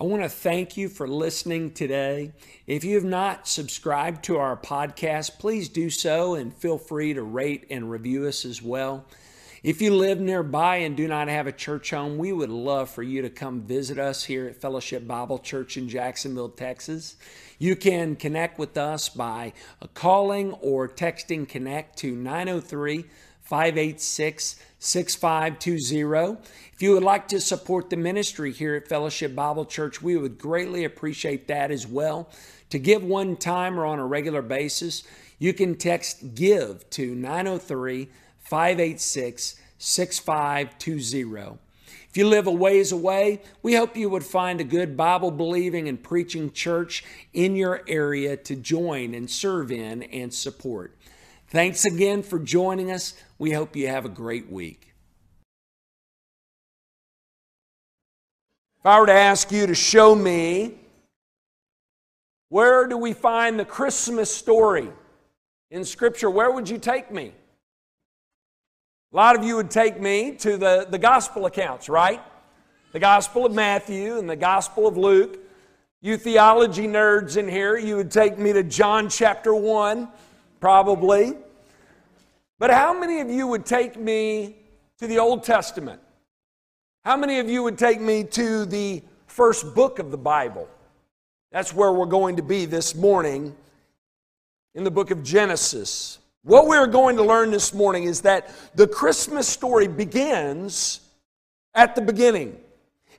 I want to thank you for listening today. If you have not subscribed to our podcast, please do so and feel free to rate and review us as well. If you live nearby and do not have a church home, we would love for you to come visit us here at Fellowship Bible Church in Jacksonville, Texas. You can connect with us by calling or texting connect to 903 586 6520. If you would like to support the ministry here at Fellowship Bible Church, we would greatly appreciate that as well. To give one time or on a regular basis, you can text GIVE to 903 586 6520. If you live a ways away, we hope you would find a good Bible believing and preaching church in your area to join and serve in and support. Thanks again for joining us. We hope you have a great week. If I were to ask you to show me where do we find the Christmas story in Scripture, where would you take me? A lot of you would take me to the, the gospel accounts, right? The Gospel of Matthew and the Gospel of Luke. You theology nerds in here, you would take me to John chapter 1, probably. But how many of you would take me to the Old Testament? How many of you would take me to the first book of the Bible? That's where we're going to be this morning in the book of Genesis. What we're going to learn this morning is that the Christmas story begins at the beginning.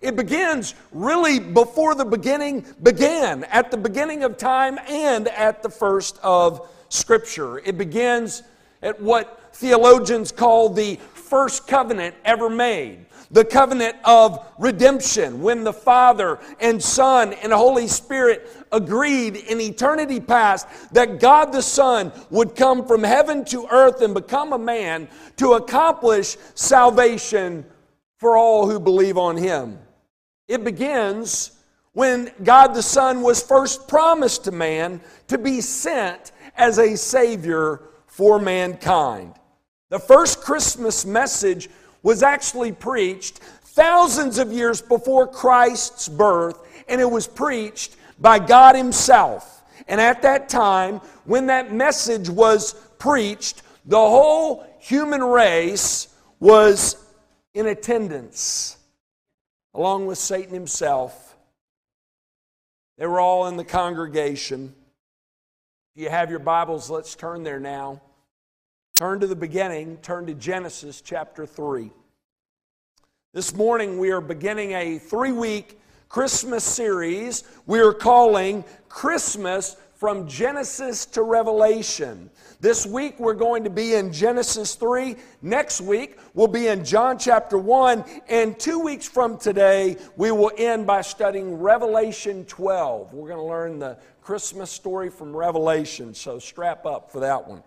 It begins really before the beginning began, at the beginning of time and at the first of Scripture. It begins at what theologians call the first covenant ever made the covenant of redemption when the Father and Son and Holy Spirit agreed in eternity past that God the Son would come from heaven to earth and become a man to accomplish salvation for all who believe on Him. It begins when God the Son was first promised to man to be sent as a Savior for mankind. The first Christmas message was actually preached thousands of years before Christ's birth, and it was preached by God Himself. And at that time, when that message was preached, the whole human race was in attendance, along with Satan himself. They were all in the congregation. You have your Bibles, let's turn there now. Turn to the beginning, turn to Genesis chapter 3. This morning we are beginning a three week Christmas series we are calling Christmas from Genesis to Revelation. This week we're going to be in Genesis 3. Next week we'll be in John chapter 1. And two weeks from today we will end by studying Revelation 12. We're going to learn the Christmas story from Revelation, so strap up for that one.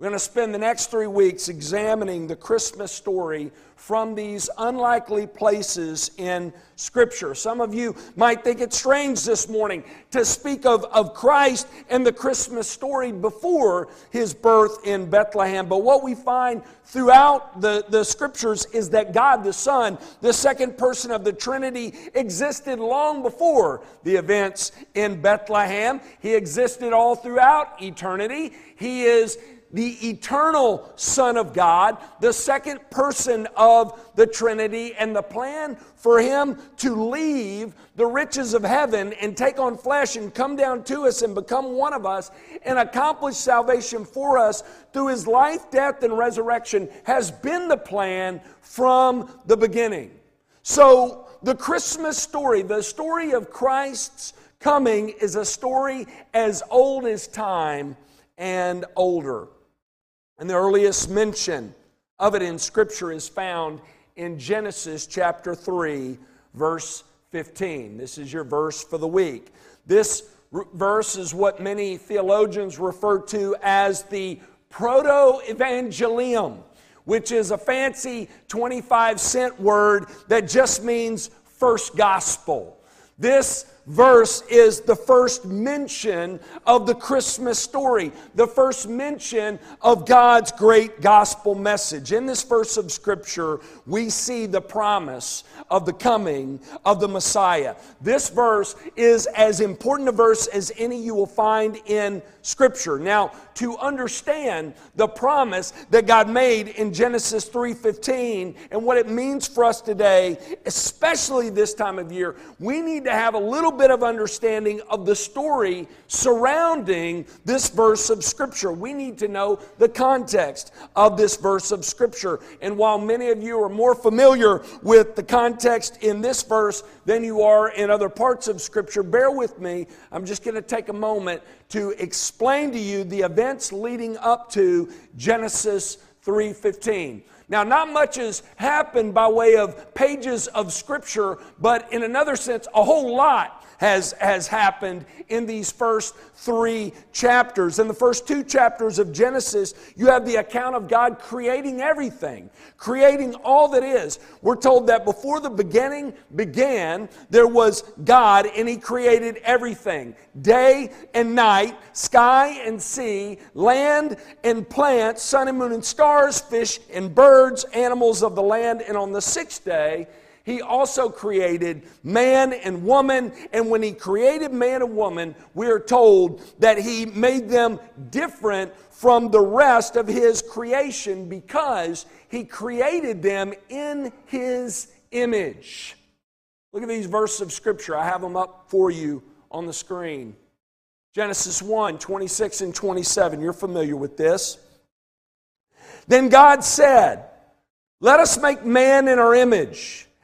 We're going to spend the next three weeks examining the Christmas story from these unlikely places in Scripture. Some of you might think it's strange this morning to speak of, of Christ and the Christmas story before his birth in Bethlehem. But what we find throughout the, the Scriptures is that God the Son, the second person of the Trinity, existed long before the events in Bethlehem. He existed all throughout eternity. He is the eternal Son of God, the second person of the Trinity, and the plan for him to leave the riches of heaven and take on flesh and come down to us and become one of us and accomplish salvation for us through his life, death, and resurrection has been the plan from the beginning. So, the Christmas story, the story of Christ's coming, is a story as old as time and older. And the earliest mention of it in Scripture is found in Genesis chapter 3, verse 15. This is your verse for the week. This verse is what many theologians refer to as the proto evangelium, which is a fancy 25 cent word that just means first gospel. This verse is the first mention of the Christmas story, the first mention of God's great gospel message. In this verse of Scripture, we see the promise of the coming of the Messiah. This verse is as important a verse as any you will find in Scripture. Now, to understand the promise that God made in Genesis 3:15 and what it means for us today, especially this time of year, we need to have a little bit of understanding of the story surrounding this verse of Scripture. We need to know the context of this verse of Scripture. And while many of you are more familiar with the context in this verse than you are in other parts of Scripture, bear with me. I'm just going to take a moment to explain to you the events leading up to Genesis 3:15. Now, not much has happened by way of pages of scripture, but in another sense, a whole lot has, has happened in these first three chapters. In the first two chapters of Genesis, you have the account of God creating everything, creating all that is. We're told that before the beginning began, there was God and He created everything day and night, sky and sea, land and plants, sun and moon and stars, fish and birds, animals of the land. And on the sixth day, he also created man and woman. And when he created man and woman, we are told that he made them different from the rest of his creation because he created them in his image. Look at these verses of scripture. I have them up for you on the screen. Genesis 1 26 and 27. You're familiar with this. Then God said, Let us make man in our image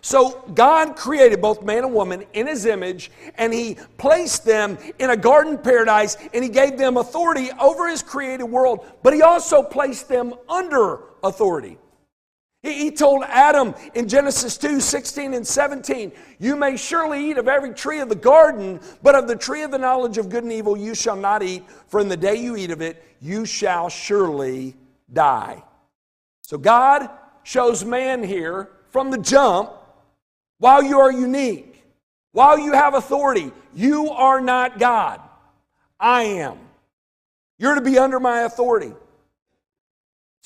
So God created both man and woman in his image, and he placed them in a garden paradise, and he gave them authority over his created world, but he also placed them under authority. He, told Adam in Genesis 2 16 and 17, You may surely eat of every tree of the garden, but of the tree of the knowledge of good and evil you shall not eat, for in the day you eat of it, you shall surely die. So God shows man here from the jump while you are unique, while you have authority, you are not God. I am. You're to be under my authority.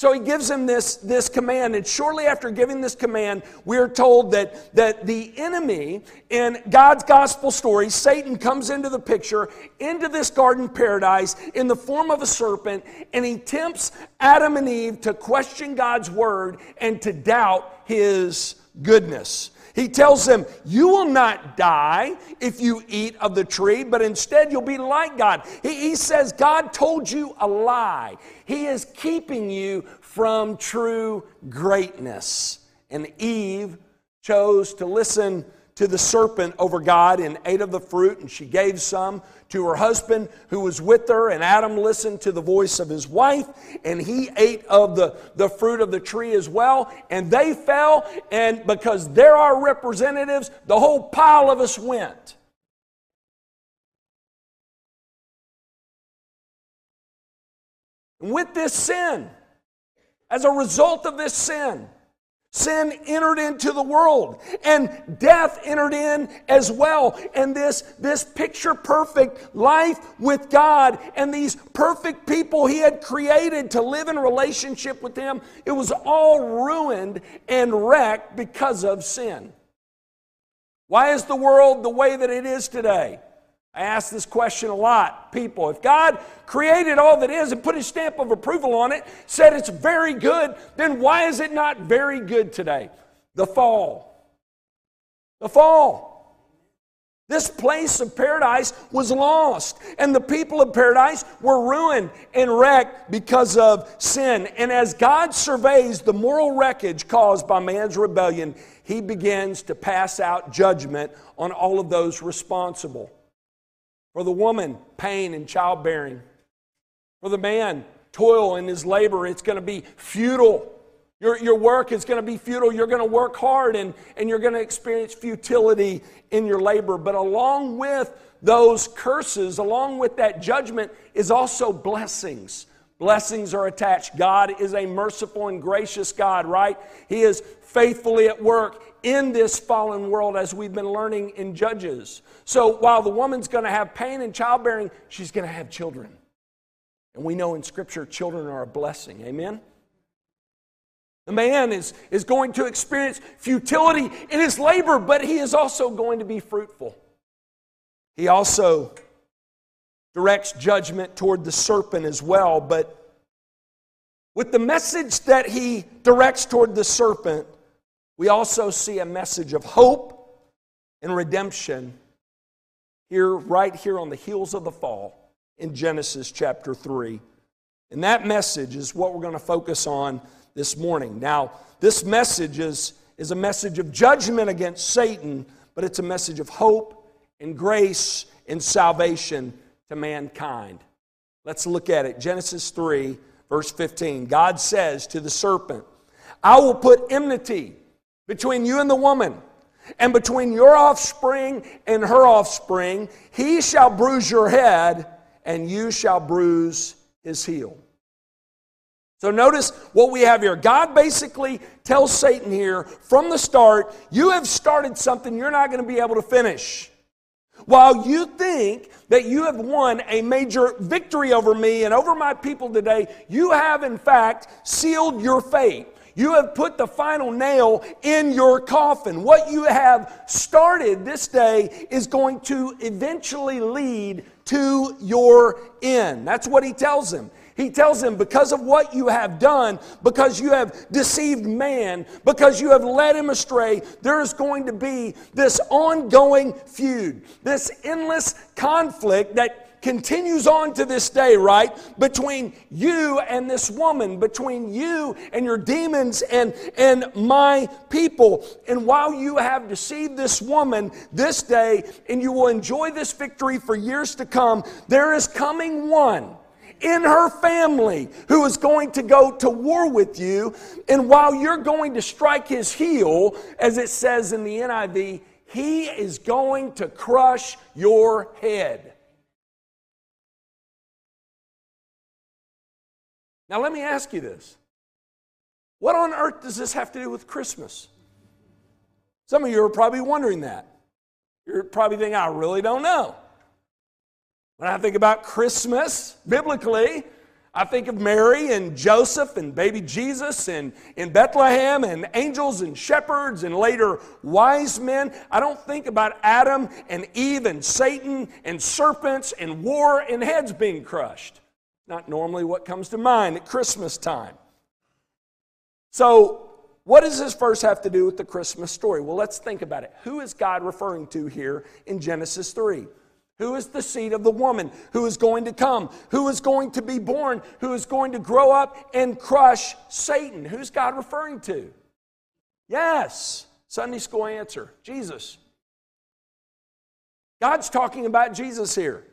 So he gives him this, this command, and shortly after giving this command, we are told that, that the enemy in God's gospel story, Satan comes into the picture, into this garden paradise in the form of a serpent, and he tempts Adam and Eve to question God's word and to doubt his goodness. He tells them, You will not die if you eat of the tree, but instead you'll be like God. He, he, says, God told you a lie. He is keeping you from true greatness. And Eve chose to listen to the serpent over God and ate of the fruit, and she gave some to her husband who was with her. And Adam listened to the voice of his wife, and he ate of the, the fruit of the tree as well. And they fell, and because there are representatives, the whole pile of us went. With this sin, as a result of this sin, Sin entered into the world and death entered in as well. And this, this picture perfect life with God and these perfect people He had created to live in relationship with Him, it was all ruined and wrecked because of sin. Why is the world the way that it is today? I ask this question a lot, people. If God created all that is and put his stamp of approval on it, said it's very good, then why is it not very good today? The fall. The fall. This place of paradise was lost, and the people of paradise were ruined and wrecked because of sin. And as God surveys the moral wreckage caused by man's rebellion, he begins to pass out judgment on all of those responsible. For the woman, pain and childbearing. For the man, toil in his labor. It's going to be futile. Your, your work is going to be futile. You're going to work hard and, and you're going to experience futility in your labor. But along with those curses, along with that judgment, is also blessings. Blessings are attached. God is a merciful and gracious God, right? He is faithfully at work in this fallen world as we've been learning in Judges. So while the woman's going to have pain in childbearing, she's going to have children. And we know in Scripture, children are a blessing. Amen? The man is, is going to experience futility in his labor, but he is also going to be fruitful. He also directs judgment toward the serpent as well, but with the message that he directs toward the serpent, we also see a message of hope and redemption here, right here on the heels of the fall in Genesis chapter 3. And that message is what we're going to focus on this morning. Now, this message is, is a message of judgment against Satan, but it's a message of hope and grace and salvation to mankind. Let's look at it. Genesis 3, verse 15. God says to the serpent, I will put enmity between you and the woman, and between your offspring and her offspring. He shall bruise your head, and you shall bruise his heel. So notice what we have here. God basically tells Satan here from the start, you have started something you're not going to be able to finish. While you think that you have won a major victory over me and over my people today, you have in fact sealed your fate. You have put the final nail in your coffin. What you have started this day is going to eventually lead to your end. That's what he tells him. He tells him, because of what you have done, because you have deceived man, because you have led him astray, there is going to be this ongoing feud, this endless conflict that continues on to this day, right? Between you and this woman, between you and your demons and, and my people. And while you have deceived this woman this day, and you will enjoy this victory for years to come, there is coming one in her family who is going to go to war with you. And while you're going to strike his heel, as it says in the NIV, he is going to crush your head. Now, let me ask you this. What on earth does this have to do with Christmas? Some of you are probably wondering that. You're probably thinking, I really don't know. When I think about Christmas, biblically, I think of Mary and Joseph and baby Jesus and in Bethlehem and angels and shepherds and later wise men. I don't think about Adam and Eve and Satan and serpents and war and heads being crushed. Not normally what comes to mind at Christmas time. So, what does this verse have to do with the Christmas story? Well, let's think about it. Who is God referring to here in Genesis 3? Who is the seed of the woman who is going to come? Who is going to be born? Who is going to grow up and crush Satan? Who's God referring to? Yes, Sunday school answer Jesus. God's talking about Jesus here.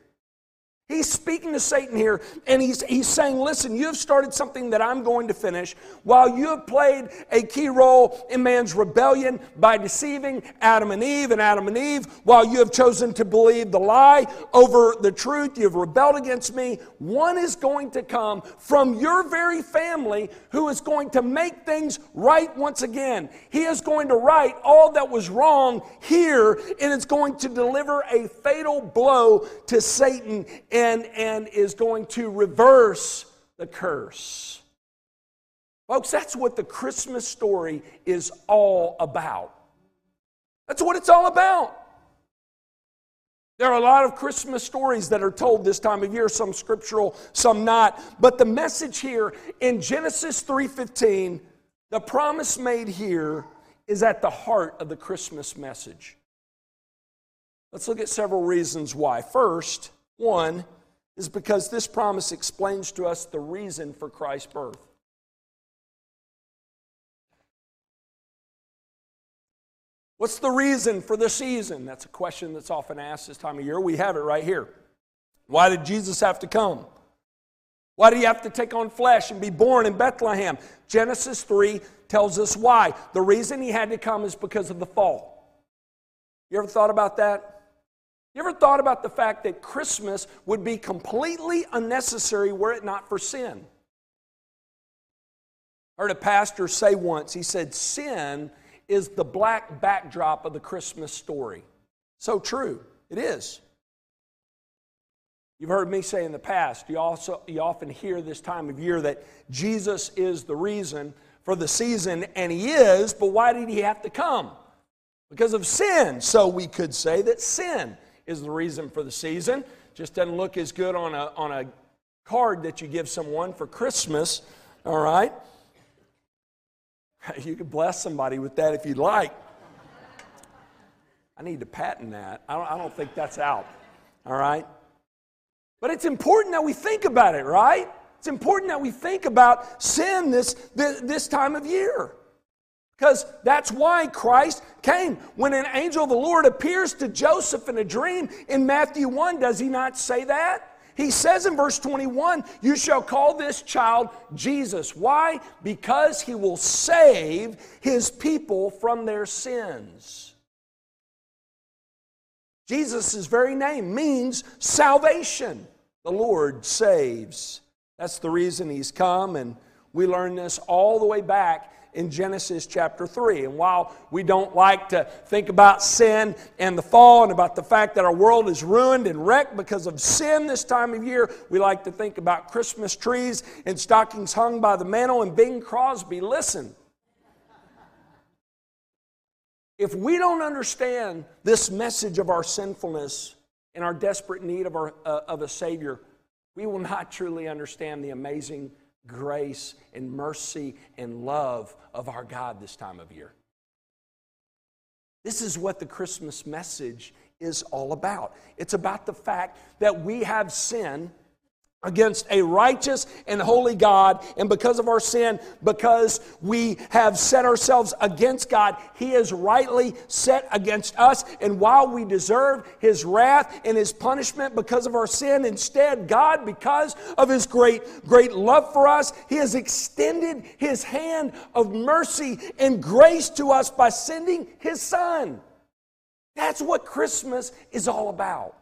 He's speaking to Satan here, and he's, he's saying, Listen, you have started something that I'm going to finish. While you have played a key role in man's rebellion by deceiving Adam and Eve and Adam and Eve, while you have chosen to believe the lie over the truth, you have rebelled against me, one is going to come from your very family who is going to make things right once again. He is going to right all that was wrong here, and it's going to deliver a fatal blow to Satan and, and is going to reverse the curse. Folks, that's what the Christmas story is all about. That's what it's all about. There are a lot of Christmas stories that are told this time of year, some scriptural, some not. But the message here in Genesis 3:15, the promise made here is at the heart of the Christmas message. Let's look at several reasons why. First, one is because this promise explains to us the reason for Christ's birth. What's the reason for the season? That's a question that's often asked this time of year. We have it right here. Why did Jesus have to come? Why did he have to take on flesh and be born in Bethlehem? Genesis 3 tells us why. The reason he had to come is because of the fall. You ever thought about that? You ever thought about the fact that Christmas would be completely unnecessary were it not for sin? I heard a pastor say once, he said, Sin is the black backdrop of the Christmas story. So true. It is. You've heard me say in the past, you, also, you often hear this time of year that Jesus is the reason for the season, and He is, but why did He have to come? Because of sin. So we could say that sin is the reason for the season. Just doesn't look as good on a, on a card that you give someone for Christmas, all right? You could bless somebody with that if you'd like. I need to patent that. I don't, I don't think that's out, all right? But it's important that we think about it, right? It's important that we think about sin this, this, this time of year. Because that's why Christ came. When an angel of the Lord appears to Joseph in a dream in Matthew 1, does he not say that? He says in verse 21, You shall call this child Jesus. Why? Because he will save his people from their sins. Jesus' very name means salvation. The Lord saves. That's the reason he's come, and we learn this all the way back in Genesis chapter 3. And while we don't like to think about sin and the fall and about the fact that our world is ruined and wrecked because of sin this time of year, we like to think about Christmas trees and stockings hung by the mantle. And Bing Crosby, listen, if we don't understand this message of our sinfulness and our desperate need of, our, uh, of a Savior, we will not truly understand the amazing grace and mercy and love of our God this time of year. This is what the Christmas message is all about. It's about the fact that we have sin against a righteous and holy God. And because of our sin, because we have set ourselves against God, He is rightly set against us. And while we deserve His wrath and His punishment because of our sin, instead, God, because of His great, great love for us, He has extended His hand of mercy and grace to us by sending His Son. That's what Christmas is all about.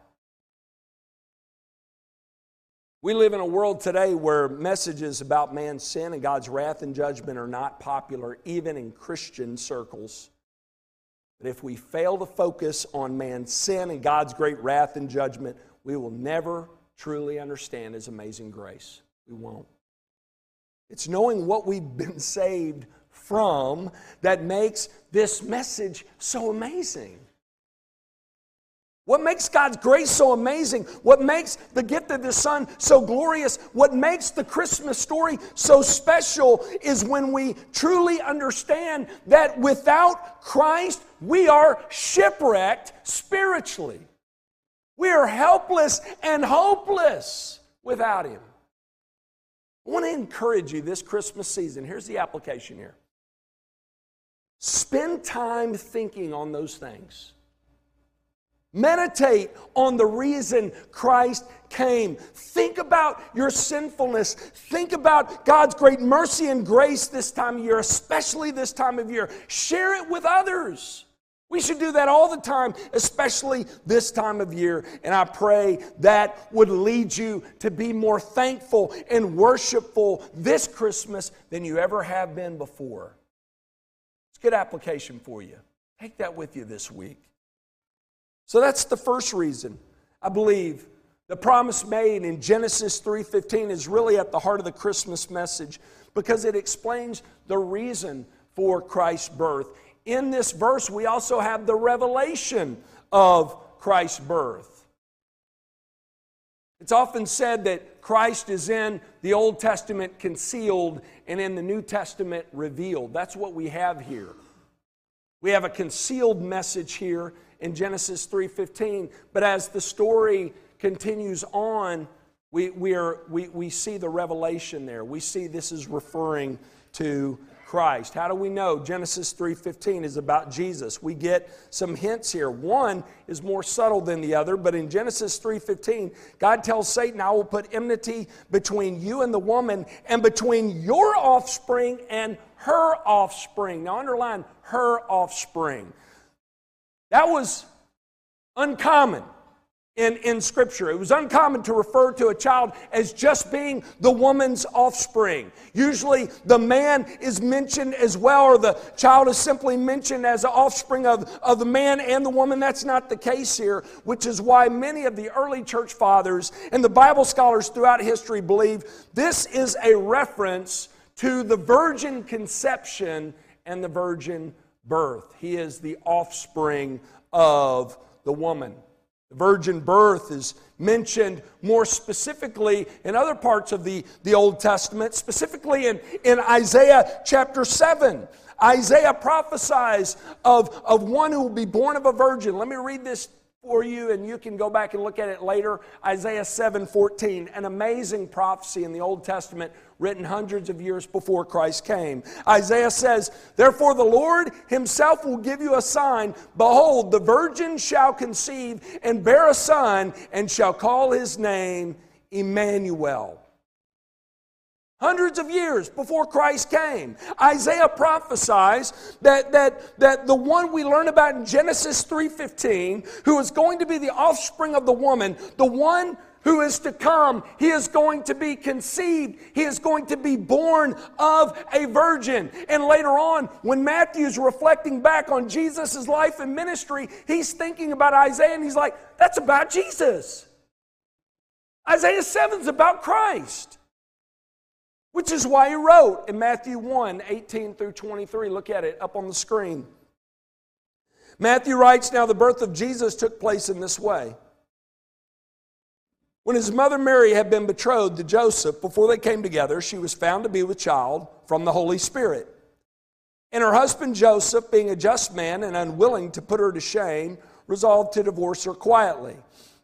We live in a world today where messages about man's sin and God's wrath and judgment are not popular, even in Christian circles. But if we fail to focus on man's sin and God's great wrath and judgment, we will never truly understand His amazing grace. We won't. It's knowing what we've been saved from that makes this message so amazing. What makes God's grace so amazing? What makes the gift of the Son so glorious? What makes the Christmas story so special is when we truly understand that without Christ, we are shipwrecked spiritually. We are helpless and hopeless without Him. I want to encourage you this Christmas season. Here's the application here spend time thinking on those things. Meditate on the reason Christ came. Think about your sinfulness. Think about God's great mercy and grace this time of year, especially this time of year. Share it with others. We should do that all the time, especially this time of year. And I pray that would lead you to be more thankful and worshipful this Christmas than you ever have been before. It's a good application for you. Take that with you this week. So that's the first reason. I believe the promise made in Genesis 3:15 is really at the heart of the Christmas message because it explains the reason for Christ's birth. In this verse, we also have the revelation of Christ's birth. It's often said that Christ is in the Old Testament concealed and in the New Testament revealed. That's what we have here. We have a concealed message here in Genesis 3:15, but as the story continues on, We, we, are, we, we see the revelation there. We see this is referring to Christ. How do we know? Genesis 3:15 is about Jesus. We get some hints here. One is more subtle than the other, but in Genesis 3:15, God tells Satan, "I will put enmity between you and the woman and between your offspring and her offspring." Now underline her offspring. That was uncommon in, in Scripture. It was uncommon to refer to a child as just being the woman's offspring. Usually the man is mentioned as well, or the child is simply mentioned as the offspring of, of the man and the woman. That's not the case here, which is why many of the early church fathers and the Bible scholars throughout history believe this is a reference to the virgin conception and the virgin birth. He is the offspring of the woman. The virgin birth is mentioned more specifically in other parts of the, the Old Testament, specifically in, in Isaiah chapter 7. Isaiah prophesies of, of one who will be born of a virgin. Let me read this for you, and you can go back and look at it later. Isaiah 7 14, an amazing prophecy in the Old Testament written hundreds of years before Christ came. Isaiah says, Therefore the Lord himself will give you a sign. Behold, the virgin shall conceive and bear a son, and shall call his name Emmanuel. Hundreds of years before Christ came, Isaiah prophesies that, that, that the one we learn about in Genesis 3.15, who is going to be the offspring of the woman, the one who is to come. He is going to be conceived. He is going to be born of a virgin. And later on, when Matthew's reflecting back on Jesus' life and ministry, he's thinking about Isaiah and he's like, that's about Jesus. Isaiah 7 is about Christ. Which is why he wrote in Matthew 1 18 through 23. Look at it up on the screen. Matthew writes, Now the birth of Jesus took place in this way. When his mother Mary had been betrothed to Joseph, before they came together, she was found to be with child from the Holy Spirit. And her husband Joseph, being a just man and unwilling to put her to shame, resolved to divorce her quietly.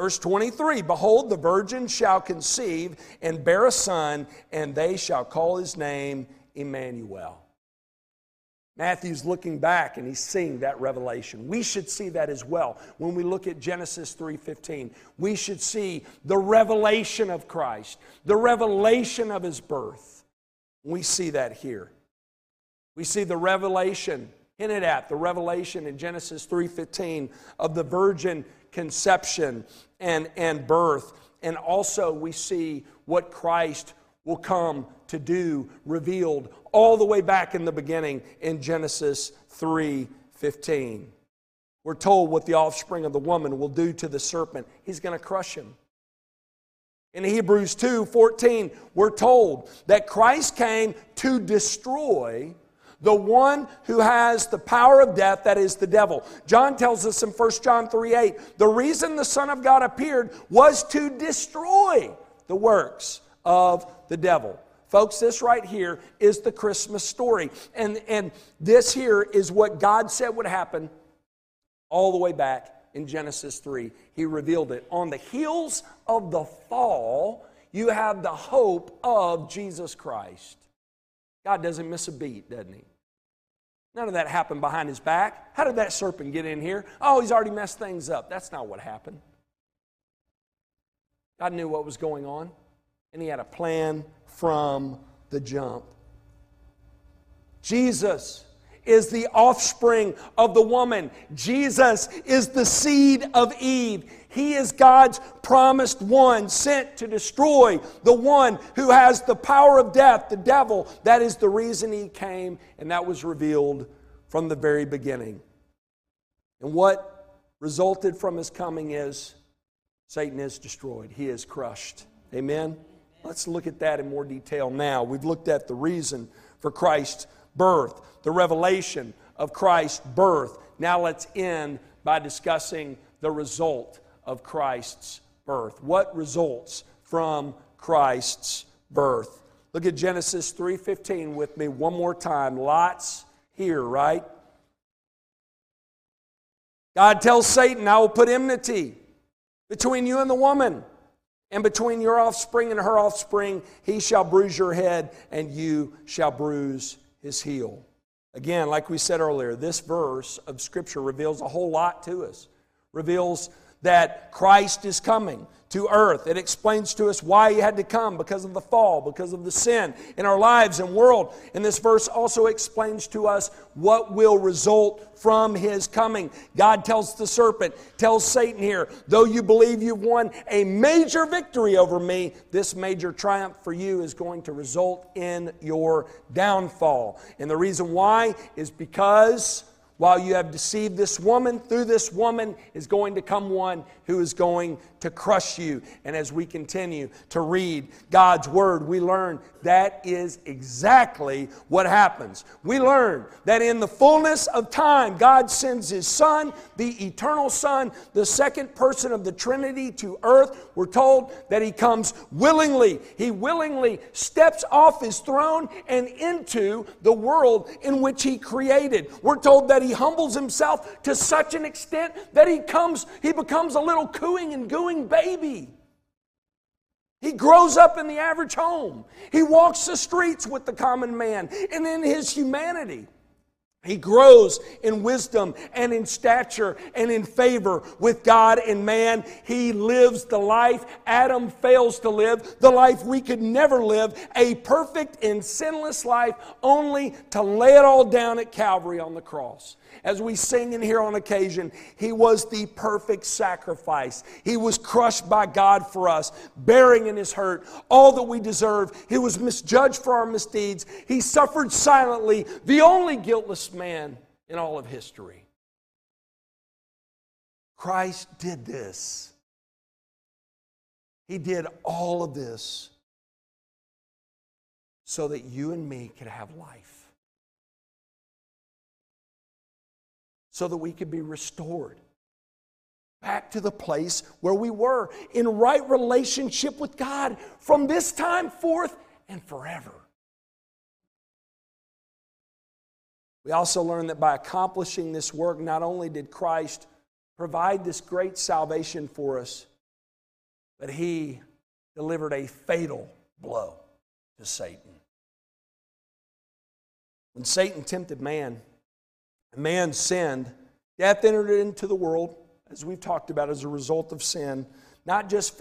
Verse 23 Behold, the virgin shall conceive and bear a son, and they shall call his name Emmanuel. Matthew's looking back and he's seeing that revelation. We should see that as well when we look at Genesis 3:15. We should see the revelation of Christ, the revelation of his birth. We see that here. We see the revelation hinted at, the revelation in Genesis 3:15 of the virgin conception and, and birth. And also we see what Christ will come to do revealed all the way back in the beginning in Genesis 3:15. We're told what the offspring of the woman will do to the serpent. He's going to crush him. In Hebrews 2 14, we're told that Christ came to destroy the one who has the power of death, that is the devil. John tells us in 1 John 3 8, the reason the Son of God appeared was to destroy the works of the devil. Folks, this right here is the Christmas story. And, and this here is what God said would happen all the way back in Genesis 3. He revealed it. On the heels of the fall, you have the hope of Jesus Christ. God doesn't miss a beat, doesn't he? None of that happened behind his back. How did that serpent get in here? Oh, he's already messed things up. That's not what happened. God knew what was going on, and he had a plan from the jump. Jesus is the offspring of the woman. Jesus is the seed of Eve. He is God's promised one sent to destroy the one who has the power of death, the devil. That is the reason he came, and that was revealed from the very beginning. And what resulted from his coming is Satan is destroyed, he is crushed. Amen? Let's look at that in more detail now. We've looked at the reason for Christ's birth, the revelation of Christ's birth. Now let's end by discussing the result of Christ's birth. What results from Christ's birth? Look at Genesis 3:15 with me one more time. Lots here, right? God tells Satan, I will put enmity between you and the woman, and between your offspring and her offspring. He shall bruise your head, and you shall bruise his heel. Again, like we said earlier, this verse of Scripture reveals a whole lot to us. Reveals that Christ is coming to earth. It explains to us why he had to come because of the fall, because of the sin in our lives and world. And this verse also explains to us what will result from his coming. God tells the serpent, tells Satan here, though you believe you've won a major victory over me, this major triumph for you is going to result in your downfall. And the reason why is because while you have deceived this woman, through this woman is going to come one who is going to crush you. And as we continue to read God's word, we learn that is exactly what happens. We learn that in the fullness of time, God sends His Son, the eternal Son, the second person of the Trinity, to earth. We're told that He comes willingly. He willingly steps off His throne and into the world in which He created. We're told that He humbles Himself to such an extent that He comes, He becomes a little cooing and gooing baby. He grows up in the average home. He walks the streets with the common man. And in his humanity, he grows in wisdom and in stature and in favor with God and man. He lives the life Adam fails to live, the life we could never live, a perfect and sinless life, only to lay it all down at Calvary on the cross as we sing in here on occasion, He was the perfect sacrifice. He was crushed by God for us, bearing in His hurt all that we deserve. He was misjudged for our misdeeds. He suffered silently, the only guiltless man in all of history. Christ did this. He did all of this so that you and me could have life. so that we could be restored back to the place where we were in right relationship with God from this time forth and forever. We also learn that by accomplishing this work, not only did Christ provide this great salvation for us, but he delivered a fatal blow to Satan. When Satan tempted man, man sinned, death entered into the world, as we've talked about, as a result of sin, not just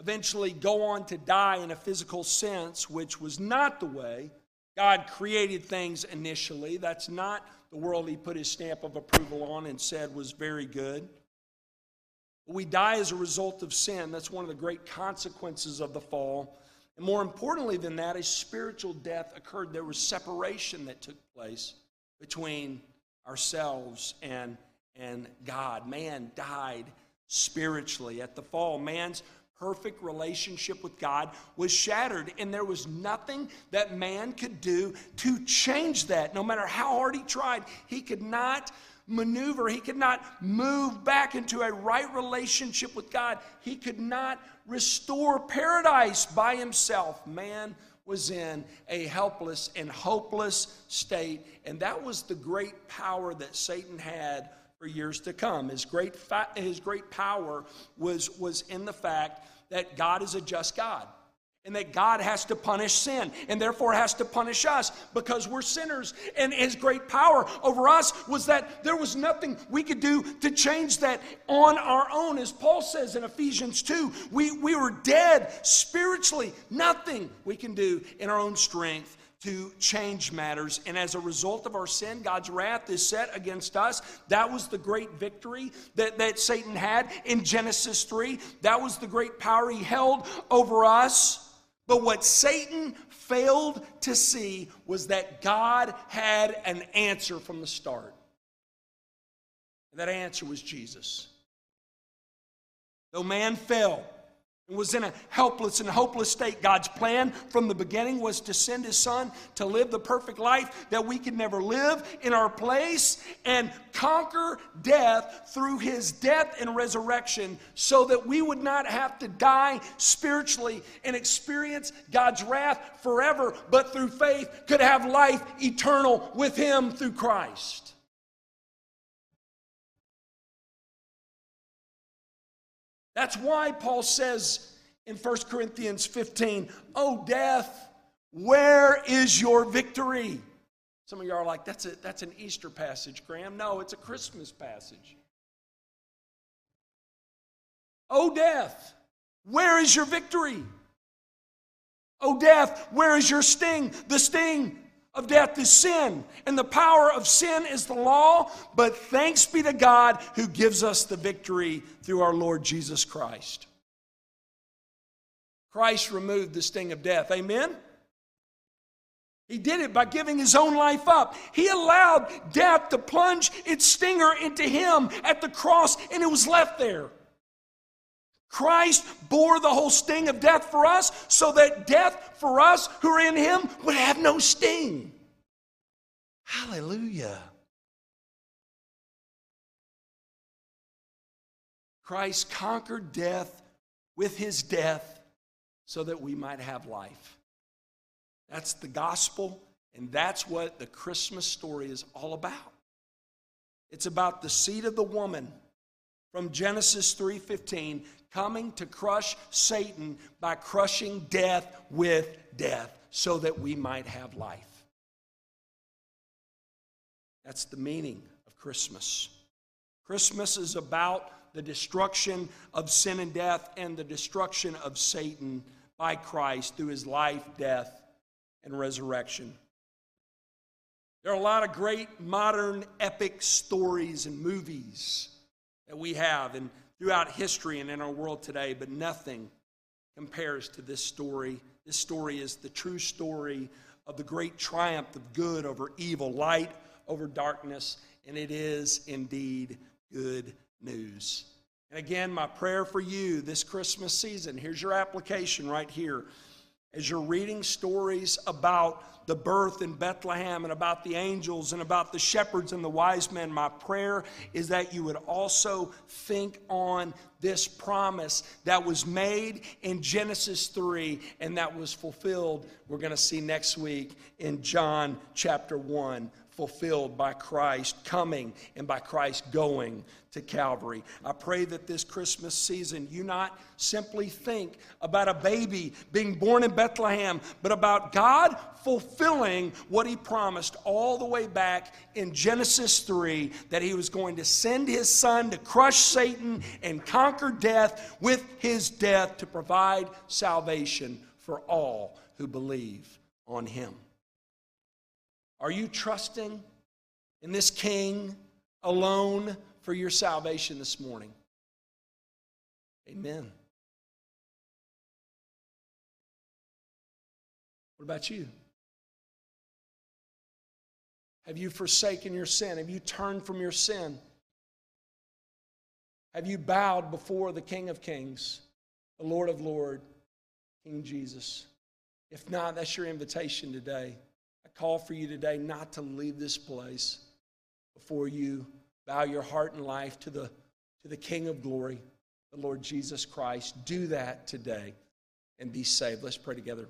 Eventually, go on to die in a physical sense, which was not the way God created things initially. That's not the world He put His stamp of approval on and said was very good. We die as a result of sin. That's one of the great consequences of the fall. And more importantly than that, a spiritual death occurred. There was separation that took place between ourselves and, and God. Man died spiritually. At the fall, man's perfect relationship with God was shattered, and there was nothing that man could do to change that. No matter how hard he tried, he could not maneuver, he could not move back into a right relationship with God. He could not restore paradise by himself. Man was in a helpless and hopeless state, and that was the great power that Satan had for years to come. His great, fa- his great power was, was in the fact that God is a just God and that God has to punish sin and therefore has to punish us because we're sinners. And His great power over us was that there was nothing we could do to change that on our own. As Paul says in Ephesians 2, we, we were dead spiritually, nothing we can do in our own strength to change matters. And as a result of our sin, God's wrath is set against us. That was the great victory that, that Satan had in Genesis 3. That was the great power he held over us. But what Satan failed to see was that God had an answer from the start. And that answer was Jesus. Though man fell, was in a helpless and hopeless state. God's plan from the beginning was to send his son to live the perfect life that we could never live in our place and conquer death through his death and resurrection so that we would not have to die spiritually and experience God's wrath forever, but through faith could have life eternal with him through Christ. That's why Paul says in 1 Corinthians 15, Oh, death, where is your victory? Some of you are like, that's, a, that's an Easter passage, Graham. No, it's a Christmas passage. Oh, death, where is your victory? Oh, death, where is your sting? The sting of death is sin, and the power of sin is the law. But thanks be to God who gives us the victory through our Lord Jesus Christ. Christ removed the sting of death. Amen? He did it by giving his own life up. He allowed death to plunge its stinger into him at the cross, and it was left there. Christ bore the whole sting of death for us so that death for us who are in Him would have no sting. Hallelujah. Christ conquered death with His death so that we might have life. That's the gospel, and that's what the Christmas story is all about. It's about the seed of the woman from Genesis 3:15 coming to crush Satan by crushing death with death so that we might have life. That's the meaning of Christmas. Christmas is about the destruction of sin and death and the destruction of Satan by Christ through his life, death, and resurrection. There are a lot of great modern epic stories and movies that we have, and throughout history and in our world today, but nothing compares to this story. This story is the true story of the great triumph of good over evil, light over darkness, and it is indeed good news. And again, my prayer for you this Christmas season here's your application right here. As you're reading stories about the birth in Bethlehem and about the angels and about the shepherds and the wise men, my prayer is that you would also think on this promise that was made in Genesis 3 and that was fulfilled, we're going to see next week in John chapter 1 fulfilled by Christ coming and by Christ going to Calvary. I pray that this Christmas season you not simply think about a baby being born in Bethlehem, but about God fulfilling what He promised all the way back in Genesis 3 that He was going to send His Son to crush Satan and conquer death with His death to provide salvation for all who believe on Him. Are you trusting in this King alone for your salvation this morning? Amen. What about you? Have you forsaken your sin? Have you turned from your sin? Have you bowed before the King of Kings, the Lord of Lords, King Jesus? If not, that's your invitation today. Call for you today not to leave this place before you bow your heart and life to the, to the King of glory, the Lord Jesus Christ. Do that today and be saved. Let's pray together.